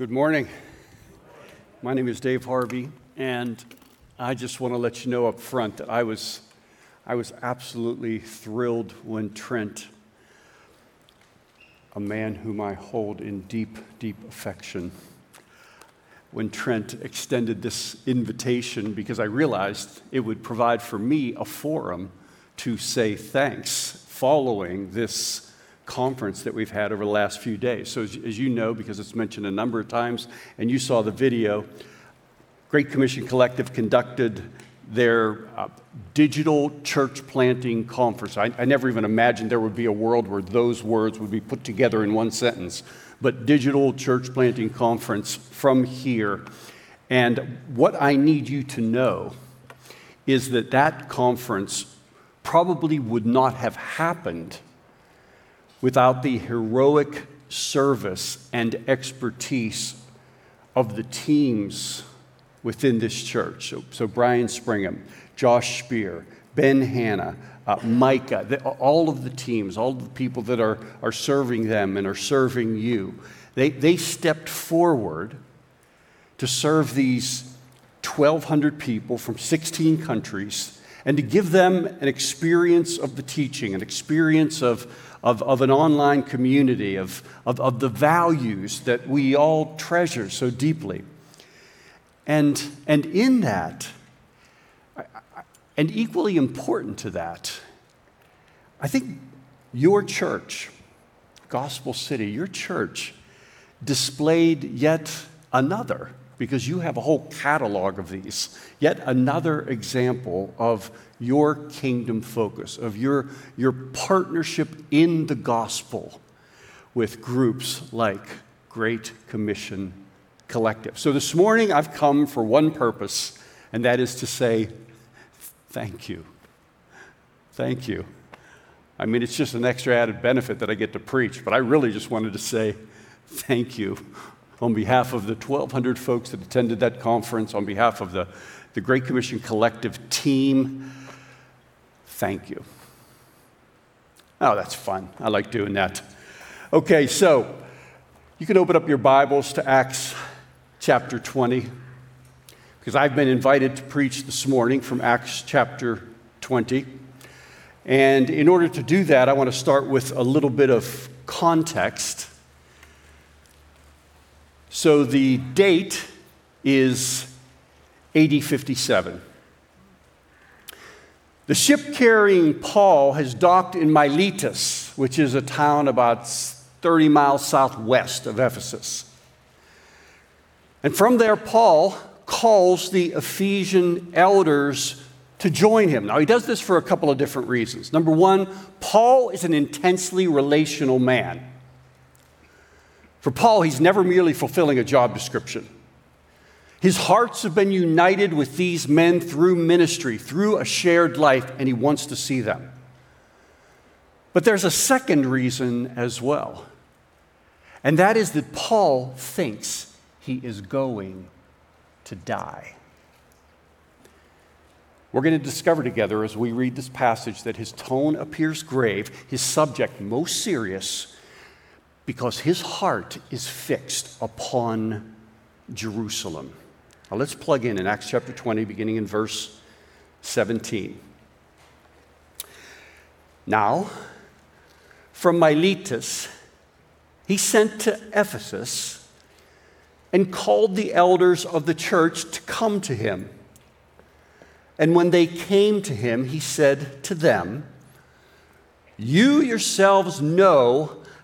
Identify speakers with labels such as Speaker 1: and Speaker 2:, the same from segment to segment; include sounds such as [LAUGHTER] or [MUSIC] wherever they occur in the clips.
Speaker 1: Good morning. My name is Dave Harvey, and I just want to let you know up front that I was, I was absolutely thrilled when Trent, a man whom I hold in deep, deep affection, when Trent extended this invitation because I realized it would provide for me a forum to say thanks following this conference that we've had over the last few days. So, as, as, you know, because it's mentioned a number of times, and you saw the video, Great Commission Collective conducted their uh, digital church planting conference. I, I never even imagined there would be a world where those words would be put together in one sentence. But digital church planting conference from here. And what I need you to know is that that conference probably would not have happened without the heroic service and expertise of the teams within this church. So, so Brian Springham, Josh Spear, Ben Hanna, uh, Micah, the, all of the teams, all of the people that are, are serving them and are serving you, they, they stepped forward to serve these 1,200 people from 16 countries and to give them an experience of the teaching, an experience of, of, of an online community, of, of, of the values that we all treasure so deeply. And, and in that, and equally important to that, I think your church, Gospel City, your church, displayed yet another, because you have a whole catalog of these, yet another example of your kingdom focus, of your, your partnership in the gospel with groups like Great Commission Collective. So this morning I've come for one purpose, and that is to say, thank you. Thank you. I mean, it's just an extra added benefit that I get to preach, but I really just wanted to say thank you on behalf of the 1,200 folks that attended that conference, on behalf of the, the Great Commission Collective team thank you. Oh, that's fun. I like doing that. Okay, so you can open up your Bibles to Acts chapter 20, because I've been invited to preach this morning from Acts chapter 20. And in order to do that, I want to start with a little bit of context. So the date is AD 57. The ship carrying Paul has docked in Miletus, which is a town about 30 miles southwest of Ephesus. And from there, Paul calls the Ephesian elders to join him. Now, he does this for a couple of different reasons. Number one, Paul is an intensely relational man. For Paul, he's never merely fulfilling a job description. His hearts have been united with these men through ministry, through a shared life, and he wants to see them. But there's a second reason as well, and that is that Paul thinks he is going to die. We're going to discover together as we read this passage that his tone appears grave, his subject most serious, because his heart is fixed upon Jerusalem. Now let's plug in in Acts chapter 20, beginning in verse 17. Now, from Miletus, he sent to Ephesus and called the elders of the church to come to him. And when they came to him, he said to them, You yourselves know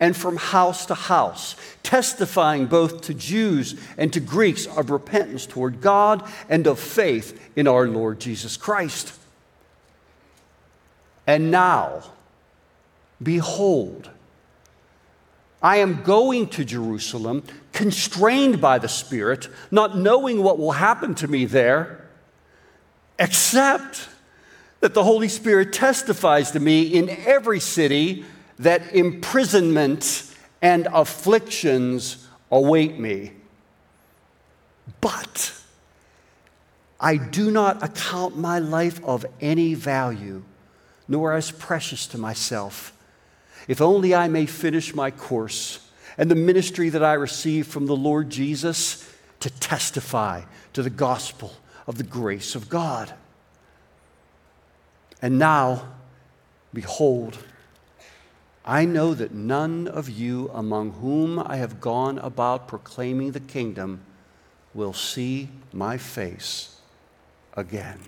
Speaker 1: and from house to house, testifying both to Jews and to Greeks of repentance toward God and of faith in our Lord Jesus Christ. And now, behold, I am going to Jerusalem, constrained by the Spirit, not knowing what will happen to me there, except that the Holy Spirit testifies to me in every city that imprisonment and afflictions await me. But I do not account my life of any value, nor as precious to myself, if only I may finish my course and the ministry that I received from the Lord Jesus to testify to the gospel of the grace of God. And now, behold, I know that none of you among whom I have gone about proclaiming the kingdom will see my face again.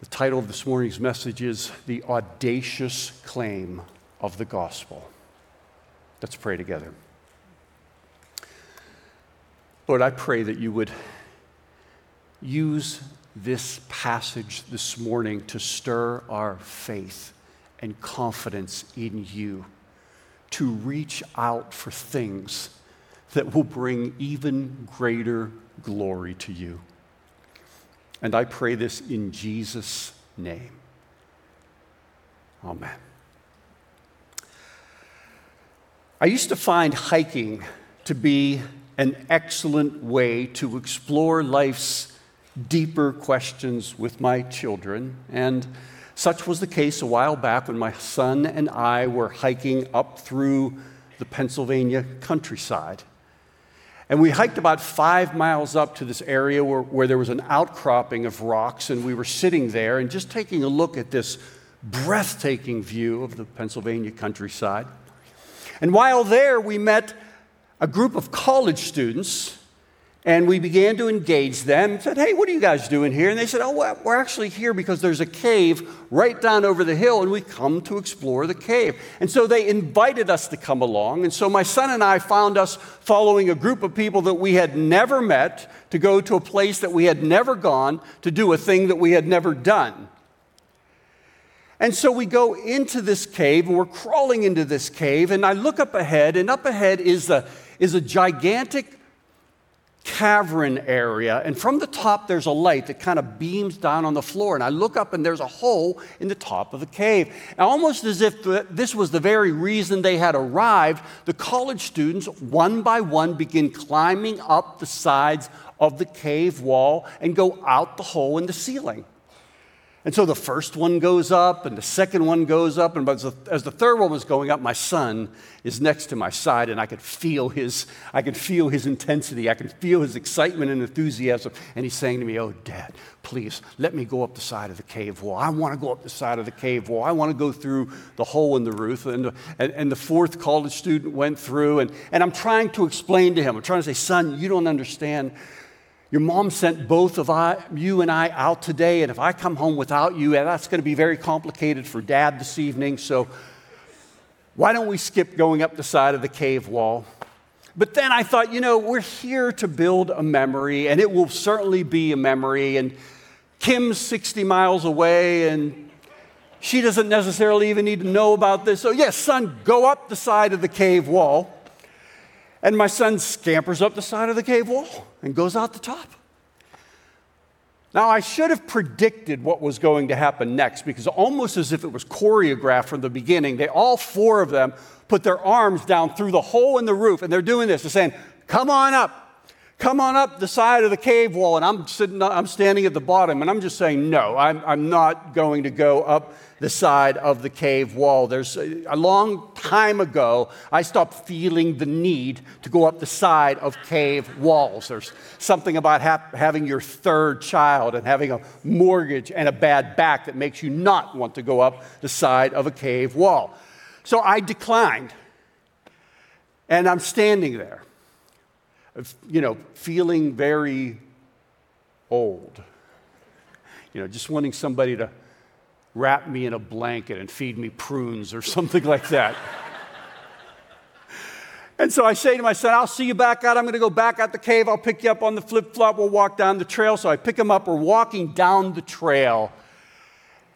Speaker 1: The title of this morning's message is The Audacious Claim of the Gospel. Let's pray together. Lord, I pray that you would use this passage this morning to stir our faith and confidence in you, to reach out for things that will bring even greater glory to you. And I pray this in Jesus' name. Amen. I used to find hiking to be an excellent way to explore life's deeper questions with my children. And such was the case a while back when my son and I were hiking up through the Pennsylvania countryside. And we hiked about five miles up to this area where, where there was an outcropping of rocks, and we were sitting there and just taking a look at this breathtaking view of the Pennsylvania countryside. And while there, we met a group of college students and we began to engage them. Said, "Hey, what are you guys doing here?" And they said, "Oh, we're actually here because there's a cave right down over the hill, and we come to explore the cave." And so they invited us to come along. And so my son and I found us following a group of people that we had never met to go to a place that we had never gone to do a thing that we had never done. And so we go into this cave, and we're crawling into this cave, and I look up ahead, and up ahead is a, is a gigantic cavern area, and from the top there's a light that kind of beams down on the floor. And I look up, and there's a hole in the top of the cave. Almost as if this was the very reason they had arrived, the college students, one by one, begin climbing up the sides of the cave wall and go out the hole in the ceiling. And so the first one goes up, and the second one goes up, and as the, as the third one was going up, my son is next to my side, and I could feel his, I could feel his intensity, I could feel his excitement and enthusiasm, and he's saying to me, "Oh, Dad, please let me go up the side of the cave wall. I want to go up the side of the cave wall. I want to go through the hole in the roof." And the, and, and the fourth college student went through, and, and I'm trying to explain to him, I'm trying to say, "Son, you don't understand." Your mom sent both of I, you and I out today, and if I come home without you, that's going to be very complicated for dad this evening. So, why don't we skip going up the side of the cave wall? But then I thought, you know, we're here to build a memory, and it will certainly be a memory. And Kim's 60 miles away, and she doesn't necessarily even need to know about this. So, yes, son, go up the side of the cave wall. And my son scampers up the side of the cave wall and goes out the top. Now, I should have predicted what was going to happen next because almost as if it was choreographed from the beginning, they all four of them put their arms down through the hole in the roof and they're doing this. They're saying, Come on up, come on up the side of the cave wall. And I'm, sitting, I'm standing at the bottom and I'm just saying, No, I'm, I'm not going to go up the side of the cave wall. There's a, a long time ago, I stopped feeling the need to go up the side of cave walls. There's something about ha- having your third child and having a mortgage and a bad back that makes you not want to go up the side of a cave wall. So I declined. And I'm standing there, you know, feeling very old. You know, just wanting somebody to wrap me in a blanket and feed me prunes or [LAUGHS] something like that. and so I say to my son, I'll see you back out. I'm going to go back out the cave. I'll pick you up on the flip flop. We'll walk down the trail. So I pick him up. We're walking down the trail,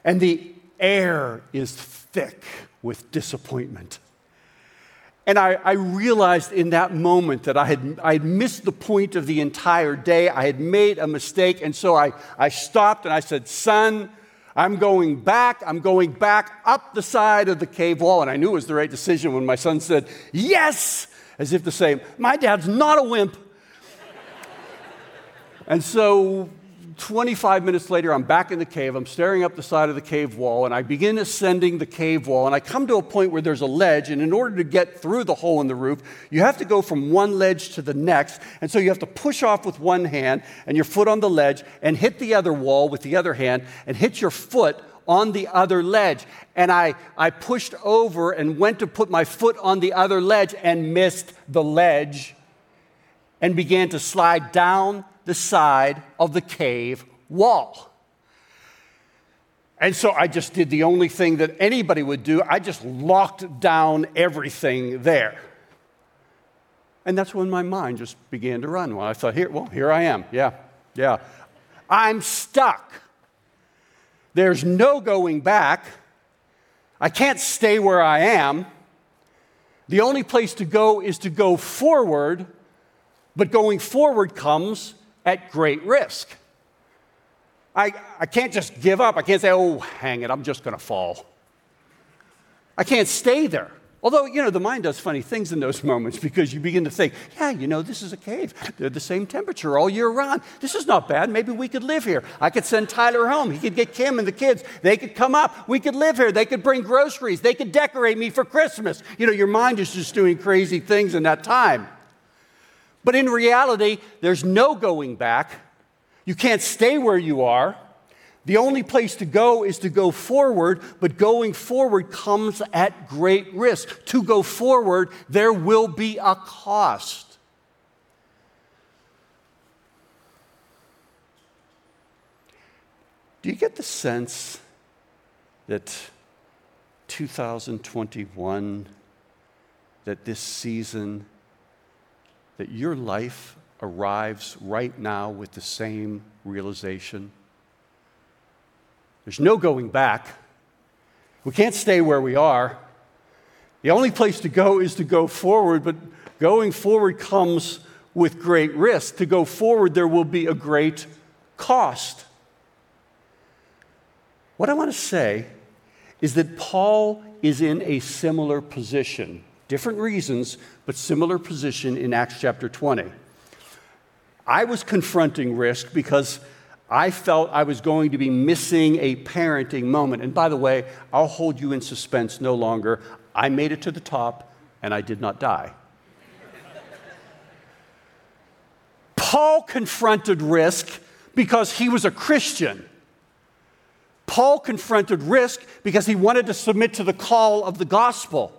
Speaker 1: and the air is thick with disappointment. And I, I, realized in that moment that I had, I had missed the point of the entire day. I had made a mistake. And so I, I stopped and I said, Son, I'm going back. I'm going back up the side of the cave wall. And I knew it was the right decision when my son said, Yes, as if to say, My dad's not a wimp. and so 25 minutes later, I'm back in the cave. I'm staring up the side of the cave wall, and I begin ascending the cave wall. And I come to a point where there's a ledge, and in order to get through the hole in the roof, you have to go from one ledge to the next. And so you have to push off with one hand and your foot on the ledge, and hit the other wall with the other hand, and hit your foot on the other ledge. And I, I pushed over and went to put my foot on the other ledge and missed the ledge and began to slide down the side of the cave wall. And so I just did the only thing that anybody would do. I just locked down everything there. And that's when my mind just began to run. Well, I thought, here, well, here I am. Yeah, yeah. I'm stuck. There's no going back. I can't stay where I am. The only place to go is to go forward, but going forward comes at great risk. I, I can't just give up. I can't say, oh, hang it, I'm just going to fall. I can't stay there. Although, you know, the mind does funny things in those [LAUGHS] moments because you begin to think, yeah, you know, this is a cave. They're the same temperature all year round. This is not bad. Maybe we could live here. I could send Tyler home. He could get Kim and the kids. They could come up. We could live here. They could bring groceries. They could decorate me for Christmas. You know, your mind is just doing crazy things in that time. But in reality, there's no going back. You can't stay where you are. The only place to go is to go forward, but going forward comes at great risk. To go forward, there will be a cost. Do you get the sense that 2021, that this season, that your life arrives right now with the same realization? There's no going back. We can't stay where we are. The only place to go is to go forward, but going forward comes with great risk. To go forward, there will be a great cost. What I want to say is that Paul is in a similar position Different reasons, but similar position in Acts chapter 20. I was confronting risk because I felt I was going to be missing a parenting moment. And by the way, I'll hold you in suspense no longer. I made it to the top and I did not die. Paul confronted risk because he was a Christian. Paul confronted risk because he wanted to submit to the call of the gospel.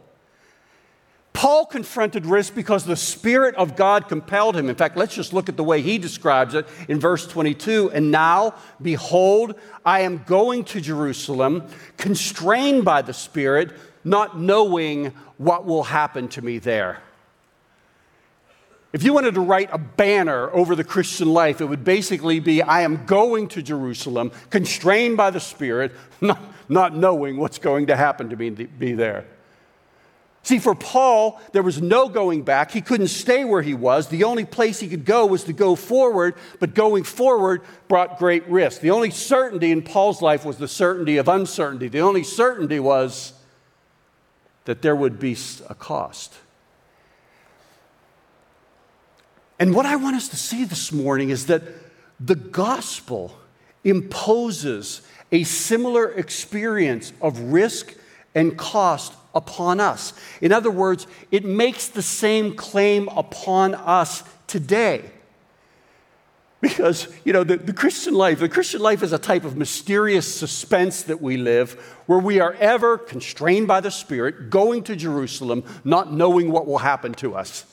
Speaker 1: Paul confronted risk because the Spirit of God compelled him. In fact, let's just look at the way he describes it in verse 22. And now, behold, I am going to Jerusalem, constrained by the Spirit, not knowing what will happen to me there. If you wanted to write a banner over the Christian life, it would basically be I am going to Jerusalem, constrained by the Spirit, [LAUGHS] not, not knowing what's going to happen to me be there. See, for Paul, there was no going back. He couldn't stay where he was. The only place he could go was to go forward, but going forward brought great risk. The only certainty in Paul's life was the certainty of uncertainty. The only certainty was that there would be a cost. And what I want us to see this morning is that the gospel imposes a similar experience of risk and cost upon us. In other words, it makes the same claim upon us today. Because, you know, the, the, Christian life, the Christian life is a type of mysterious suspense that we live where we are ever constrained by the Spirit, going to Jerusalem, not knowing what will happen to us.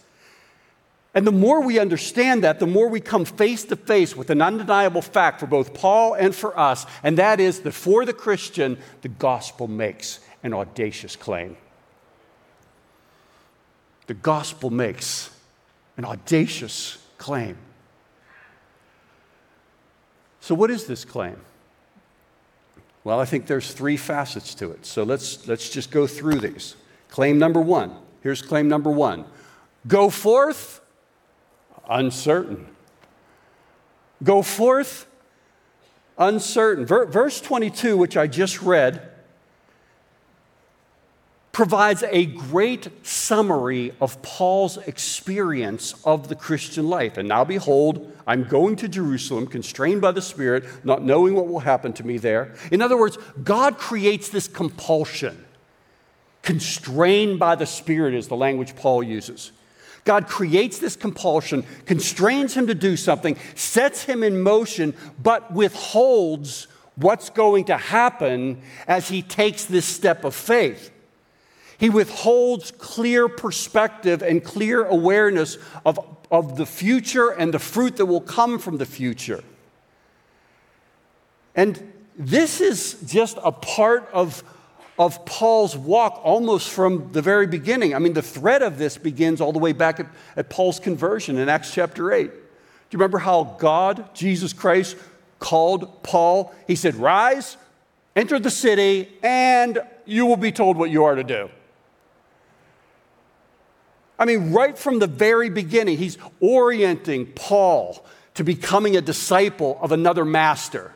Speaker 1: And the more we understand that, the more we come face to face with an undeniable fact for both Paul and for us, and that is that for the Christian, the gospel makes an audacious claim. The gospel makes an audacious claim. So, what is this claim? Well, I think there's three facets to it. So let's, let's just go through these. Claim number one Here's claim number one Go forth, uncertain. Go forth, uncertain. Verse 22, which I just read, provides a great summary of Paul's experience of the Christian life. And now, behold, I'm going to Jerusalem, constrained by the Spirit, not knowing what will happen to me there. In other words, God creates this compulsion. Constrained by the Spirit is the language Paul uses. God creates this compulsion, constrains him to do something, sets him in motion, but withholds what's going to happen as he takes this step of faith. He withholds clear perspective and clear awareness of, of the future and the fruit that will come from the future. And this is just a part of, of Paul's walk almost from the very beginning. I mean, the thread of this begins all the way back at, at Paul's conversion in Acts chapter 8. Do you remember how God, Jesus Christ, called Paul? He said, Rise, enter the city, and you will be told what you are to do. I mean, right from the very beginning, he's orienting Paul to becoming a disciple of another master.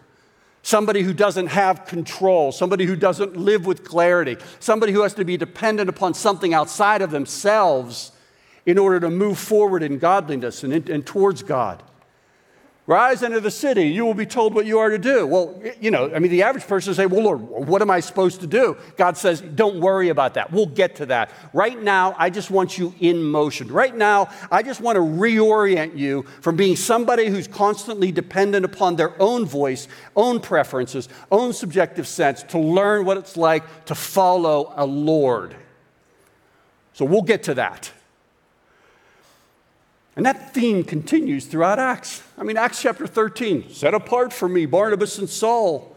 Speaker 1: Somebody who doesn't have control, somebody who doesn't live with clarity, somebody who has to be dependent upon something outside of themselves in order to move forward in godliness and, in, and towards God. Rise into the city, you will be told what you are to do. Well, you know, I mean, the average person say, Well, Lord, what am I supposed to do? God says, Don't worry about that. We'll get to that. Right now, I just want you in motion. Right now, I just want to reorient you from being somebody who's constantly dependent upon their own voice, own preferences, own subjective sense to learn what it's like to follow a Lord. So we'll get to that. And that theme continues throughout Acts. I mean, Acts chapter 13 set apart for me Barnabas and Saul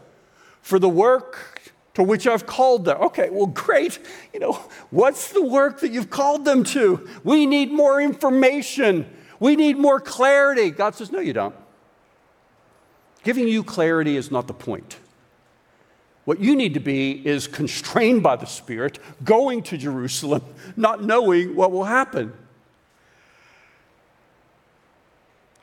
Speaker 1: for the work to which I've called them. Okay, well, great. You know, what's the work that you've called them to? We need more information. We need more clarity. God says, No, you don't. Giving you clarity is not the point. What you need to be is constrained by the Spirit, going to Jerusalem, not knowing what will happen.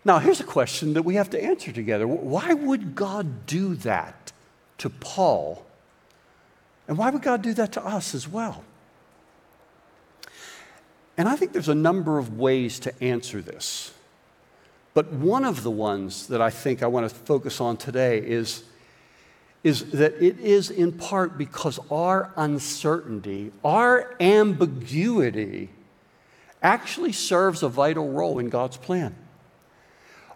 Speaker 1: Now, here's a question that we have to answer together. Why would God do that to Paul? And why would God do that to us as well? And I think there's a number of ways to answer this. But one of the ones that I think I want to focus on today is, is that it is in part because our uncertainty, our ambiguity, actually serves a vital role in God's plan.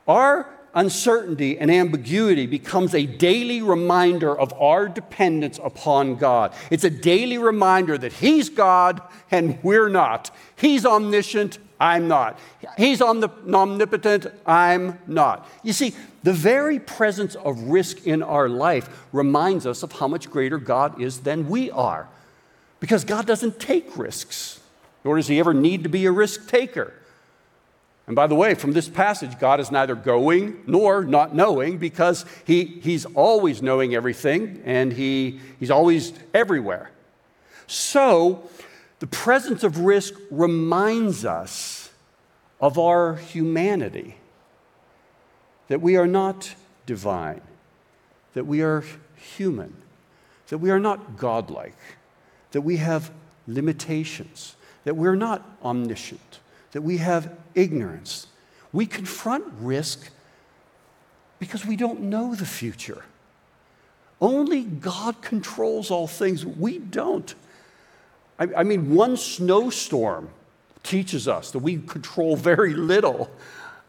Speaker 1: Our uncertainty and ambiguity becomes a daily reminder of our dependence upon God. It's a daily reminder that He's God and we're not. He's omniscient, I'm not. He's omnipotent, I'm not. You see, the very presence of risk in our life reminds us of how much greater God is than we are. Because God doesn't take risks, nor does He ever need to be a risk taker. And by the way, from this passage, God is neither going nor not knowing because he, He's always knowing everything and he, He's always everywhere. So, the presence of risk reminds us of our humanity, that we are not divine, that we are human, that we are not godlike, that we have limitations, that we're not omniscient that we have ignorance. We confront risk because we don't know the future. Only God controls all things. We don't. I, I, mean, one snowstorm teaches us that we control very little.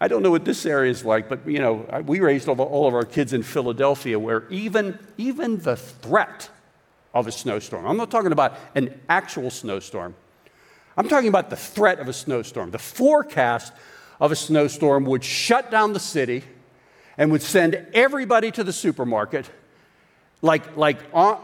Speaker 1: I don't know what this area is like, but you know, we raised all, of our kids in Philadelphia where even, even the threat of a snowstorm, I'm not talking about an actual snowstorm, I'm talking about the threat of a snowstorm. The forecast of a snowstorm would shut down the city and would send everybody to the supermarket like, like, uh,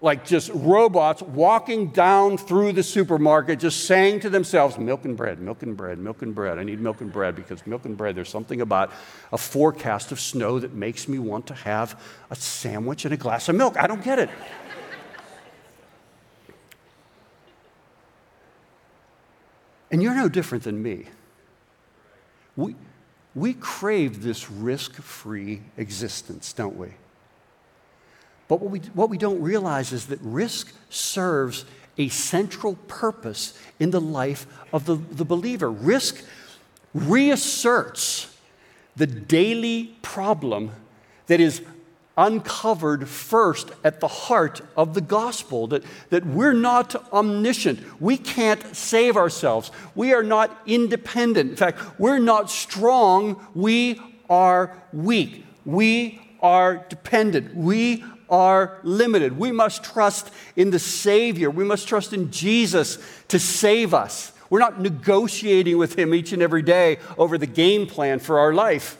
Speaker 1: like just robots walking down through the supermarket, just saying to themselves, milk and bread, milk and bread, milk and bread. I need milk and bread because milk and bread, there's something about a forecast of snow that makes me want to have a sandwich and a glass of milk. I don't get it. And you're no different than me. We, we crave this risk free existence, don't we? But what we, what we don't realize is that risk serves a central purpose in the life of the, the believer. Risk reasserts the daily problem that is uncovered first at the heart of the gospel that, that we're not omniscient. We can't save ourselves. We are not independent. In fact, we're not strong. We are weak. We are dependent. We are limited. We must trust in the Savior. We must trust in Jesus to save us. We're not negotiating with Him each and every day over the game plan for our life.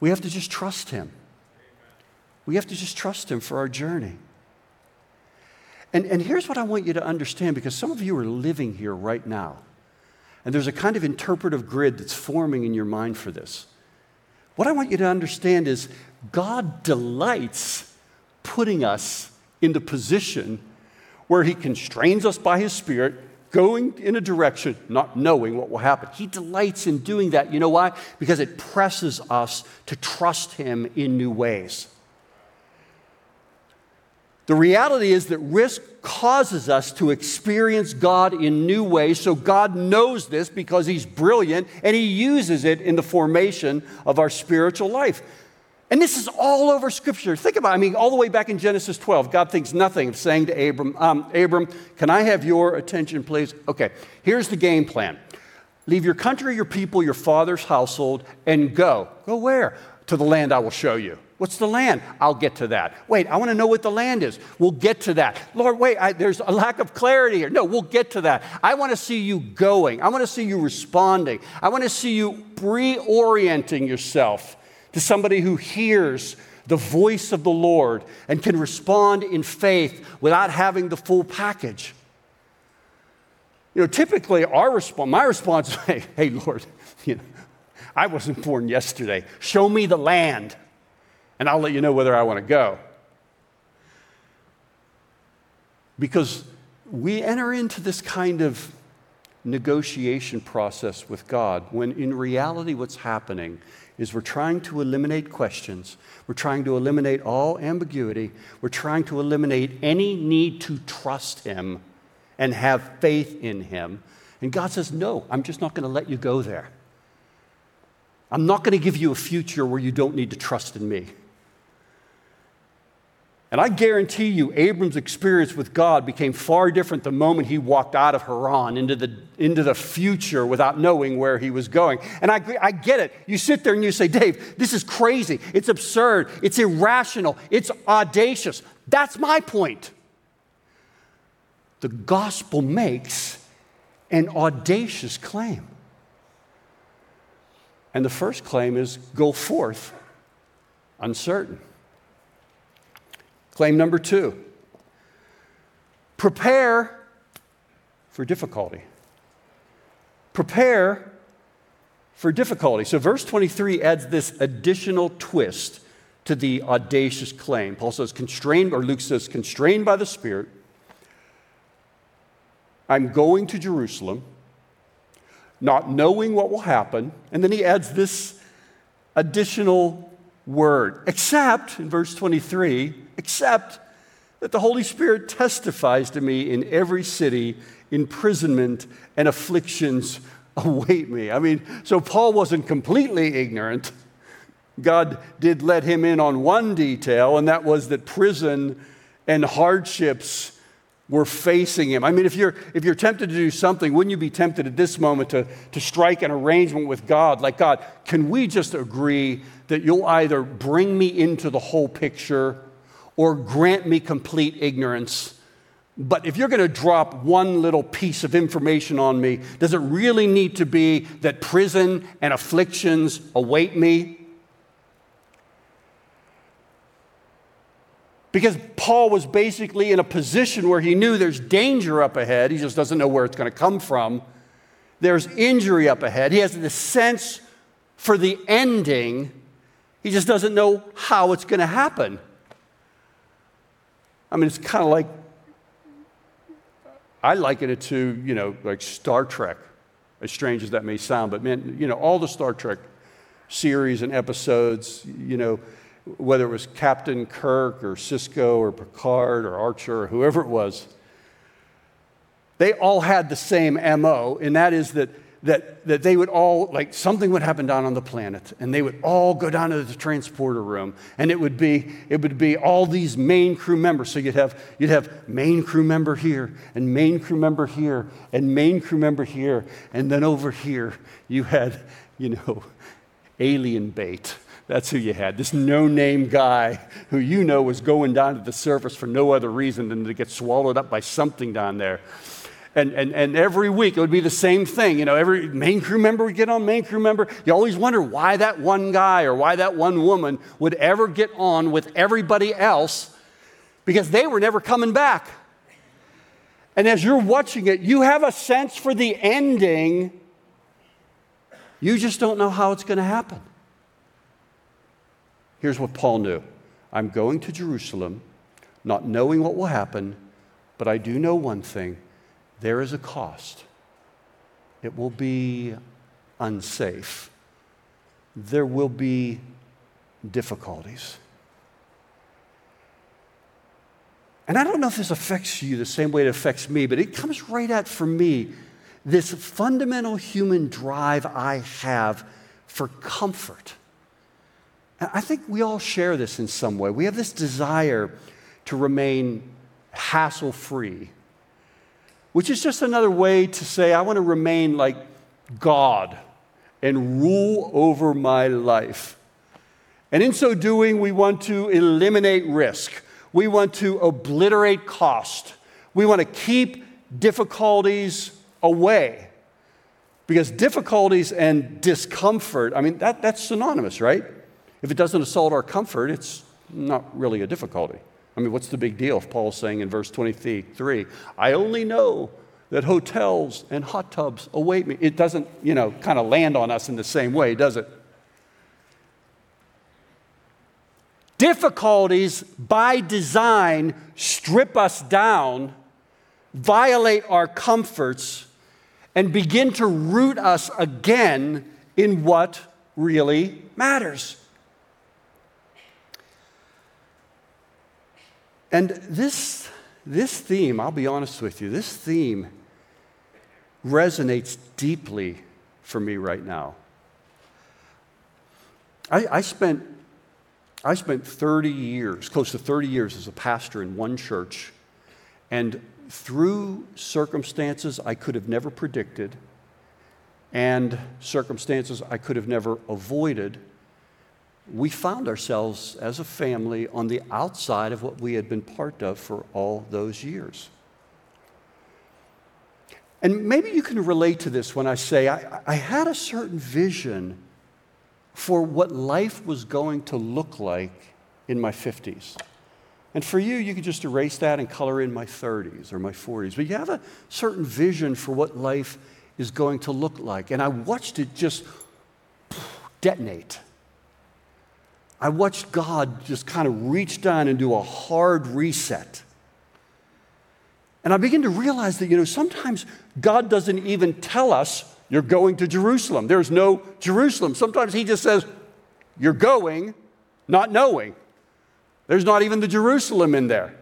Speaker 1: We have to just trust Him. We have to just trust Him for our journey. And, and here's what I want you to understand because some of you are living here right now. And there's a kind of interpretive grid that's forming in your mind for this. What I want you to understand is God delights putting us in the position where He constrains us by His Spirit going in a direction, not knowing what will happen. He delights in doing that. You know why? Because it presses us to trust Him in new ways. The reality is that risk causes us to experience God in new ways. So God knows this because He's brilliant and He uses it in the formation of our spiritual life. And this is all over Scripture. Think about it. I mean, all the way back in Genesis 12, God thinks nothing of saying to Abram, um, Abram, can I have your attention, please? Okay, here's the game plan Leave your country, your people, your father's household, and go. Go where? To the land I will show you. What's the land? I'll get to that. Wait, I want to know what the land is. We'll get to that. Lord, wait, I, there's a lack of clarity here. No, we'll get to that. I want to see you going. I want to see you responding. I want to see you reorienting yourself to somebody who hears the voice of the Lord and can respond in faith without having the full package. You know, typically our response, my response is, [LAUGHS] hey, hey Lord, you know, I wasn't born yesterday. Show me the land, and I'll let you know whether I want to go. Because we enter into this kind of negotiation process with God when in reality what's happening is we're trying to eliminate questions. We're trying to eliminate all ambiguity. We're trying to eliminate any need to trust Him and have faith in Him. And God says, No, I'm just not going to let you go there. I'm not going to give you a future where you don't need to trust in me. And I guarantee you, Abram's experience with God became far different the moment he walked out of Haran into the, into the future without knowing where he was going. And I, I get it. You sit there and you say, Dave, this is crazy. It's absurd. It's irrational. It's audacious. That's my point. The gospel makes an audacious claim. And the first claim is go forth uncertain. Claim number two prepare for difficulty. Prepare for difficulty. So, verse 23 adds this additional twist to the audacious claim. Paul says, constrained, or Luke says, constrained by the Spirit, I'm going to Jerusalem, not knowing what will happen. And then he adds this additional word, except, in verse 23, except that the Holy Spirit testifies to me in every city, imprisonment and afflictions [LAUGHS] await me. I mean, so Paul wasn't completely ignorant. God did let him in on one detail, and that was that prison and hardships were facing him. I mean, if you're, if you're tempted to do something, wouldn't you be tempted at this moment to, to strike an arrangement with God? Like, God, can we just agree that you'll either bring me into the whole picture or grant me complete ignorance. But if you're going to drop one little piece of information on me, does it really need to be that prison and afflictions await me? Because Paul was basically in a position where he knew there's danger up ahead. He just doesn't know where it's going to come from. There's injury up ahead. He has the sense for the ending. He just doesn't know how it's going to happen. I mean, it's kind of like I liken it to, you know, like Star Trek, as strange as that may sound, but man, you know, all the Star Trek series and episodes, you know, whether it was Captain Kirk or Sisko or Picard or Archer or whoever it was, they all had the same MO, and that is that, that, that they would all, like something would happen down on the planet, and they would all go down to the transporter room, and it would be, it would be all these main crew members. So you'd have, you'd have main crew member here, and main crew member here, and main crew member here, and then over here you had, you know, alien bait. That's who you had. This no name guy who you know was going down to the surface for no other reason than to get swallowed up by something down there. And, and, and every week it would be the same thing. You know, every main crew member would get on main crew member. You always wonder why that one guy or why that one woman would ever get on with everybody else because they were never coming back. And as you're watching it, you have a sense for the ending. You just don't know how it's going to happen. Here's what Paul knew I'm going to Jerusalem, not knowing what will happen, but I do know one thing there is a cost. It will be unsafe. There will be difficulties. And I don't know if this affects you the same way it affects me, but it comes right at for me this fundamental human drive I have for comfort. I think we all share this in some way. We have this desire to remain hassle free, which is just another way to say, I want to remain like God and rule over my life. And in so doing, we want to eliminate risk, we want to obliterate cost, we want to keep difficulties away. Because difficulties and discomfort, I mean, that, that's synonymous, right? If it doesn't assault our comfort, it's not really a difficulty. I mean, what's the big deal if Paul's saying in verse 23, I only know that hotels and hot tubs await me? It doesn't, you know, kind of land on us in the same way, does it? Difficulties by design strip us down, violate our comforts, and begin to root us again in what really matters. And this, this theme, I'll be honest with you, this theme resonates deeply for me right now. I, I, spent, I spent 30 years, close to 30 years, as a pastor in one church. And through circumstances I could have never predicted and circumstances I could have never avoided, we found ourselves as a family on the outside of what we had been part of for all those years. And maybe you can relate to this when I say I, I, had a certain vision for what life was going to look like in my 50s. And for you, you could just erase that and color in my 30s or my 40s. But you have a certain vision for what life is going to look like. And I watched it just detonate. I watched God just kind of reach down and do a hard reset. And I begin to realize that, you know, sometimes God doesn't even tell us, you're going to Jerusalem. There's no Jerusalem. Sometimes He just says, you're going, not knowing. There's not even the Jerusalem in there.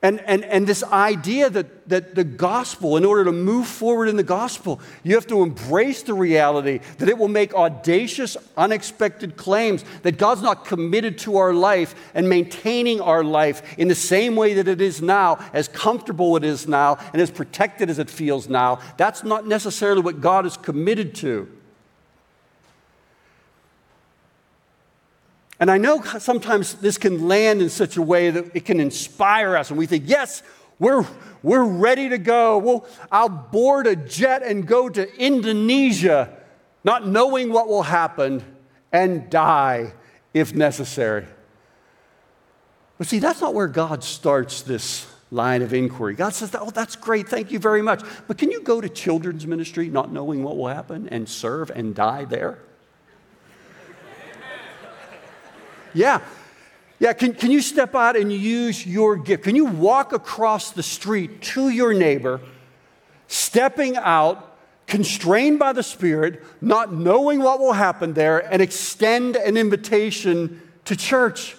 Speaker 1: And, and, and this idea that, that the gospel, in order to move forward in the gospel, you have to embrace the reality that it will make audacious, unexpected claims that God's not committed to our life and maintaining our life in the same way that it is now, as comfortable it is now, and as protected as it feels now. That's not necessarily what God is committed to. And I know sometimes this can land in such a way that it can inspire us, and we think, yes, we're, we're ready to go. Well, I'll board a jet and go to Indonesia, not knowing what will happen, and die if necessary. But see, that's not where God starts this line of inquiry. God says, Oh, that's great, thank you very much. But can you go to children's ministry not knowing what will happen and serve and die there? Yeah. Yeah, can, can you step out and use your gift? Can you walk across the street to your neighbor, stepping out, constrained by the Spirit, not knowing what will happen there, and extend an invitation to church?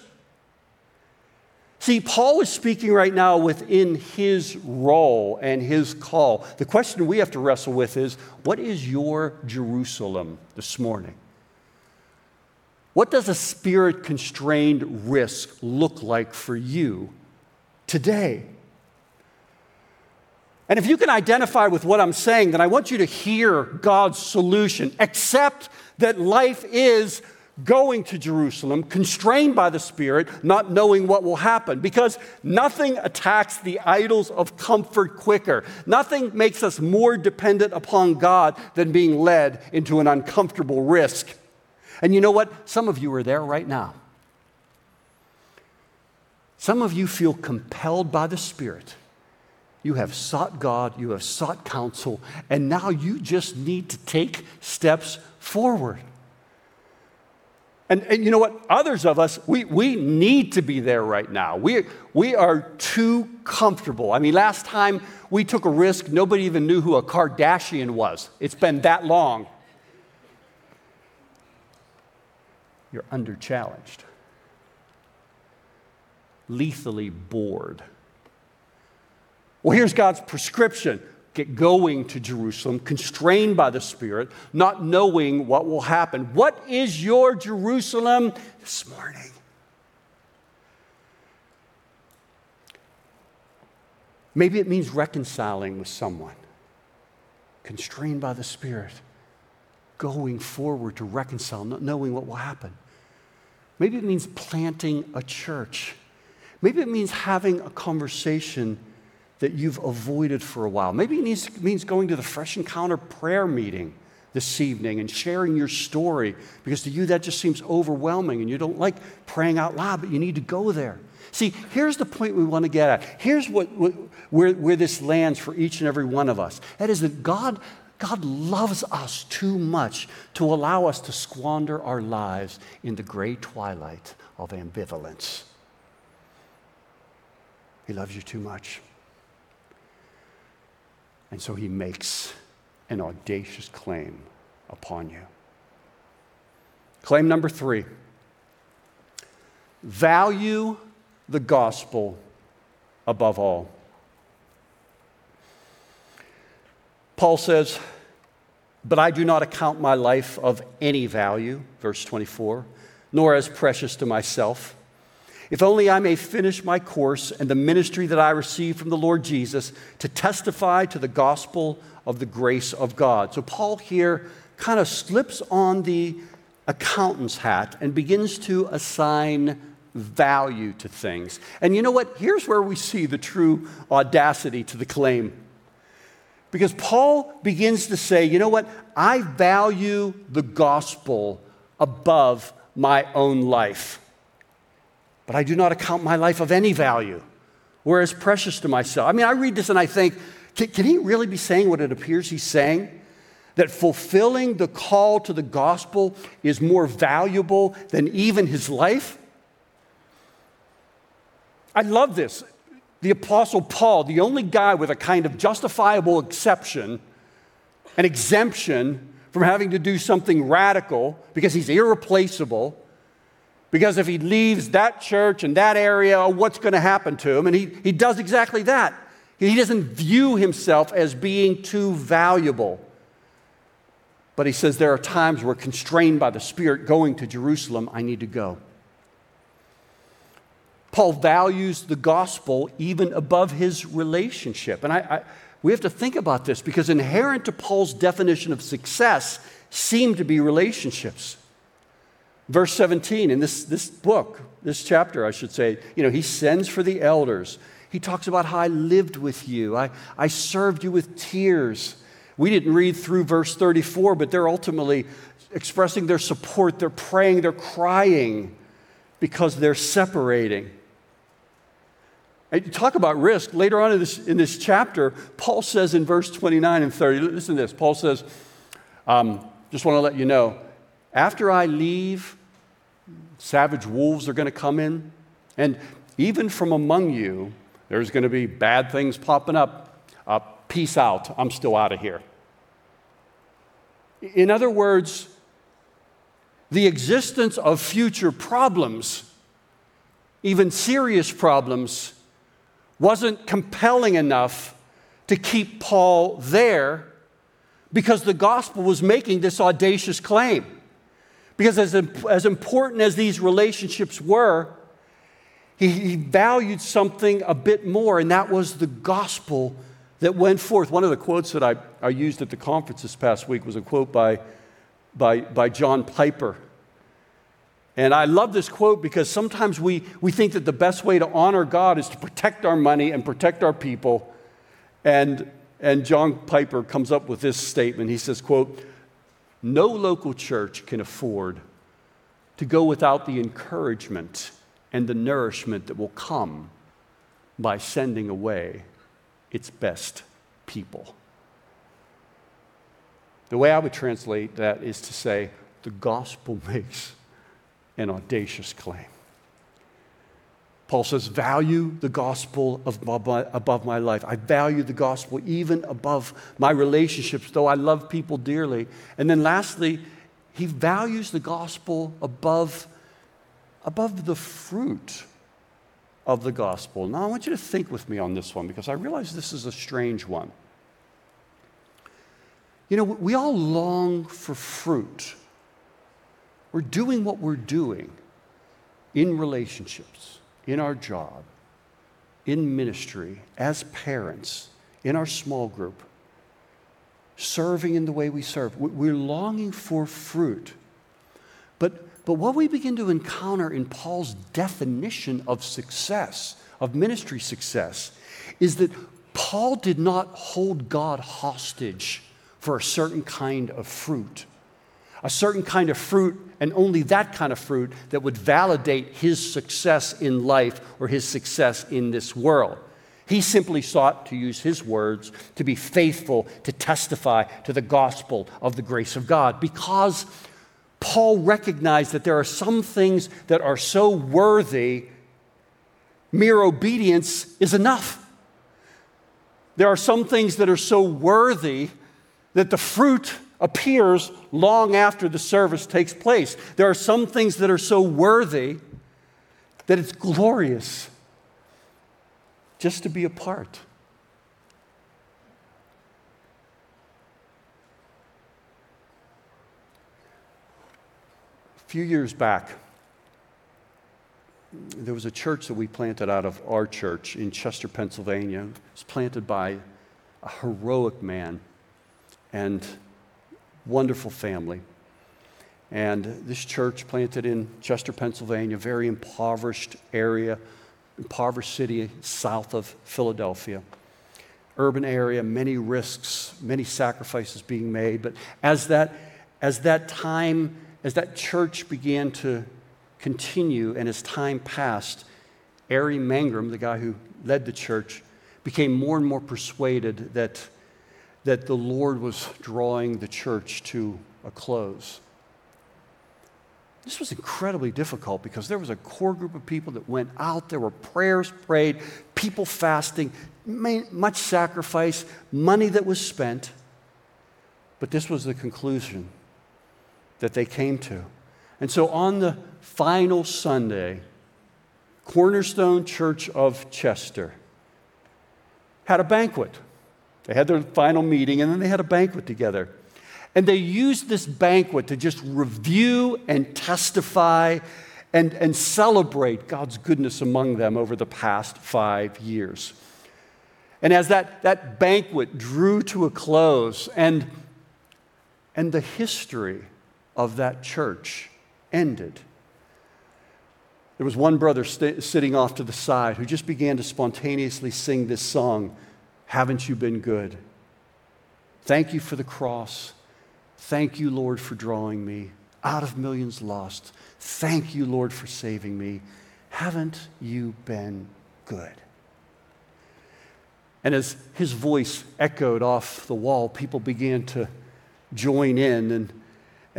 Speaker 1: See, Paul is speaking right now within his role and his call. The question we have to wrestle with is what is your Jerusalem this morning? What does a spirit constrained risk look like for you today? And if you can identify with what I'm saying, then I want you to hear God's solution. Accept that life is going to Jerusalem, constrained by the Spirit, not knowing what will happen. Because nothing attacks the idols of comfort quicker. Nothing makes us more dependent upon God than being led into an uncomfortable risk. And you know what? Some of you are there right now. Some of you feel compelled by the Spirit. You have sought God, you have sought counsel, and now you just need to take steps forward. And, and, you know what? Others of us, we, we need to be there right now. We, we are too comfortable. I mean, last time we took a risk, nobody even knew who a Kardashian was. It's been that long. You're under challenged, lethally bored. Well, here's God's prescription get going to Jerusalem, constrained by the Spirit, not knowing what will happen. What is your Jerusalem this morning? Maybe it means reconciling with someone, constrained by the Spirit going forward to reconcile, not knowing what will happen. Maybe it means planting a church. Maybe it means having a conversation that you've avoided for a while. Maybe it means going to the Fresh Encounter prayer meeting this evening and sharing your story because to you that just seems overwhelming and you don't like praying out loud, but you need to go there. See, here's the point we want to get at. Here's what, what, where, where this lands for each and every one of us. That is that God God loves us too much to allow us to squander our lives in the gray twilight of ambivalence. He loves you too much. And so he makes an audacious claim upon you. Claim number three value the gospel above all. Paul says, But I do not account my life of any value, verse 24, nor as precious to myself. If only I may finish my course and the ministry that I received from the Lord Jesus to testify to the gospel of the grace of God. So, Paul here kind of slips on the accountant's hat and begins to assign value to things. And you know what? Here's where we see the true audacity to the claim. Because Paul begins to say, you know what? I value the gospel above my own life. But I do not account my life of any value or as precious to myself. I mean, I read this and I think, can, can he really be saying what it appears he's saying? That fulfilling the call to the gospel is more valuable than even his life? I love this the Apostle Paul, the only guy with a kind of justifiable exception, an exemption from having to do something radical because he's irreplaceable. Because if he leaves that church and that area, what's going to happen to him? And he, he does exactly that. He doesn't view himself as being too valuable. But he says there are times where, constrained by the Spirit going to Jerusalem, I need to go. Paul values the gospel even above his relationship. And I, I, we have to think about this because inherent to Paul's definition of success seem to be relationships. Verse 17 in this, this book, this chapter, I should say, you know, he sends for the elders. He talks about how I lived with you, I, I served you with tears. We didn't read through verse 34, but they're ultimately expressing their support. They're praying, they're crying because they're separating. And talk about risk. Later on in this, in this chapter, Paul says in verse 29 and 30, listen to this. Paul says, um, just want to let you know, after I leave, savage wolves are going to come in And even from among you, there's going to be bad things popping up. Uh, peace out. I'm still out of here. In other words, the existence of future problems, even serious problems, wasn't compelling enough to keep Paul there because the gospel was making this audacious claim. Because as, as important as these relationships were, he, he valued something a bit more, and that was the gospel that went forth. One of the quotes that I, I used at the conference this past week was a quote by, by, by John Piper. And I love this quote because sometimes we, we think that the best way to honor God is to protect our money and protect our people. And, and John Piper comes up with this statement. He says, quote, no local church can afford to go without the encouragement and the nourishment that will come by sending away its best people. The way I would translate that is to say, the gospel [LAUGHS] makes an audacious claim. Paul says, value the gospel above my, above my life. I value the gospel even above my relationships, though I love people dearly. And then lastly, he values the gospel above above the fruit of the gospel. Now, I want you to think with me on this one because I realize this is a strange one. You know, we all long for fruit. We're doing what we're doing in relationships, in our job, in ministry, as parents, in our small group, serving in the way we serve. We're longing for fruit. But but what we begin to encounter in Paul's definition of success, of ministry success, is that Paul did not hold God hostage for a certain kind of fruit. A certain kind of fruit, and only that kind of fruit that would validate his success in life or his success in this world. He simply sought to use his words to be faithful to testify to the gospel of the grace of God because Paul recognized that there are some things that are so worthy, mere obedience is enough. There are some things that are so worthy that the fruit appears long after the service takes place. There are some things that are so worthy that it's glorious just to be a part. A few years back, there was a church that we planted out of our church in Chester, Pennsylvania. It was planted by a heroic man and wonderful family. And this church planted in Chester, Pennsylvania, very impoverished area, impoverished city south of Philadelphia. Urban area, many risks, many sacrifices being made. But as that, as that time as that church began to continue and as time passed, Ari Mangrum, the guy who led the church, became more and more persuaded that, that the Lord was drawing the church to a close. This was incredibly difficult because there was a core group of people that went out. There were prayers prayed, people fasting, much sacrifice, money that was spent. But this was the conclusion that they came to. And so on the final Sunday, Cornerstone Church of Chester had a banquet. They had their final meeting and then they had a banquet together. And they used this banquet to just review and testify and, and celebrate God's goodness among them over the past five years. And as that, that banquet drew to a close, and, and the history of that church ended. There was one brother st- sitting off to the side who just began to spontaneously sing this song Haven't You Been Good? Thank you for the cross. Thank you, Lord, for drawing me out of millions lost. Thank you, Lord, for saving me. Haven't you been good? And as his voice echoed off the wall, people began to join in and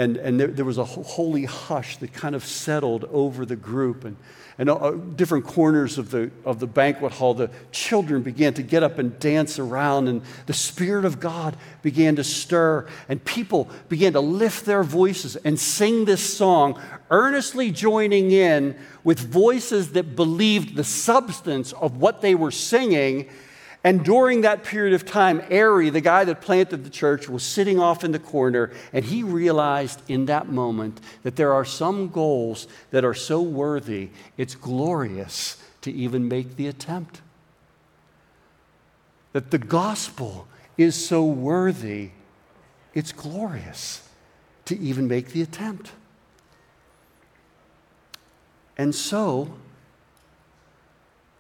Speaker 1: and, and there, there was a holy hush that kind of settled over the group. And, and uh, different corners of the, of the banquet hall, the children began to get up and dance around, and the Spirit of God began to stir, and people began to lift their voices and sing this song, earnestly joining in with voices that believed the substance of what they were singing and during that period of time, Ari, the guy that planted the church, was sitting off in the corner, and he realized in that moment that there are some goals that are so worthy, it's glorious to even make the attempt. That the gospel is so worthy, it's glorious to even make the attempt. And so,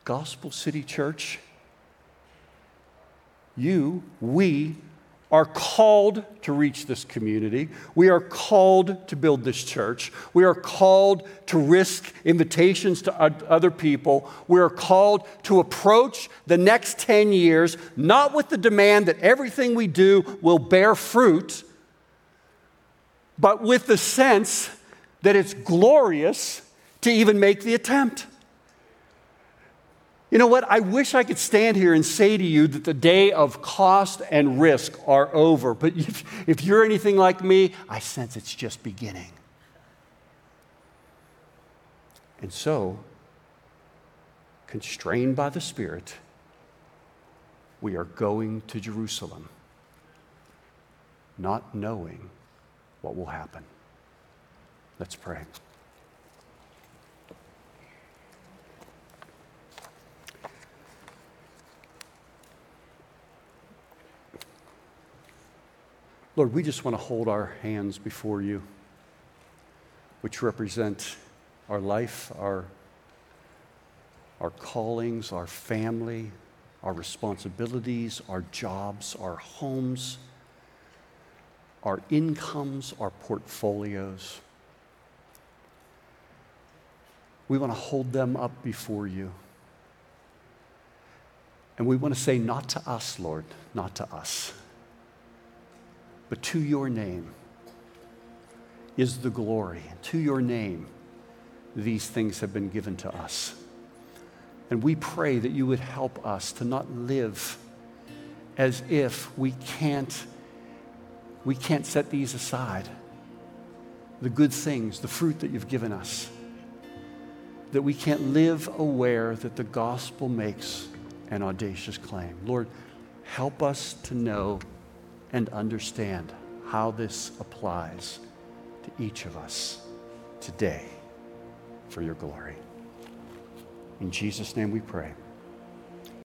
Speaker 1: Gospel City Church you, we, are called to reach this community. We are called to build this church. We are called to risk invitations to other people. We are called to approach the next 10 years not with the demand that everything we do will bear fruit, but with the sense that it's glorious to even make the attempt. You know what? I wish I could stand here and say to you that the day of cost and risk are over. But if, if you're anything like me, I sense it's just beginning. And so, constrained by the Spirit, we are going to Jerusalem, not knowing what will happen. Let's pray. Lord, we just want to hold our hands before you, which represent our life, our, our callings, our family, our responsibilities, our jobs, our homes, our incomes, our portfolios. We want to hold them up before you. And we want to say, not to us, Lord, not to us but to your name is the glory. To your name, these things have been given to us. And we pray that you would help us to not live as if we can't, we can't set these aside. The good things, the fruit that you've given us. That we can't live aware that the gospel makes an audacious claim. Lord, help us to know and understand how this applies to each of us today for your glory. In Jesus' name we pray.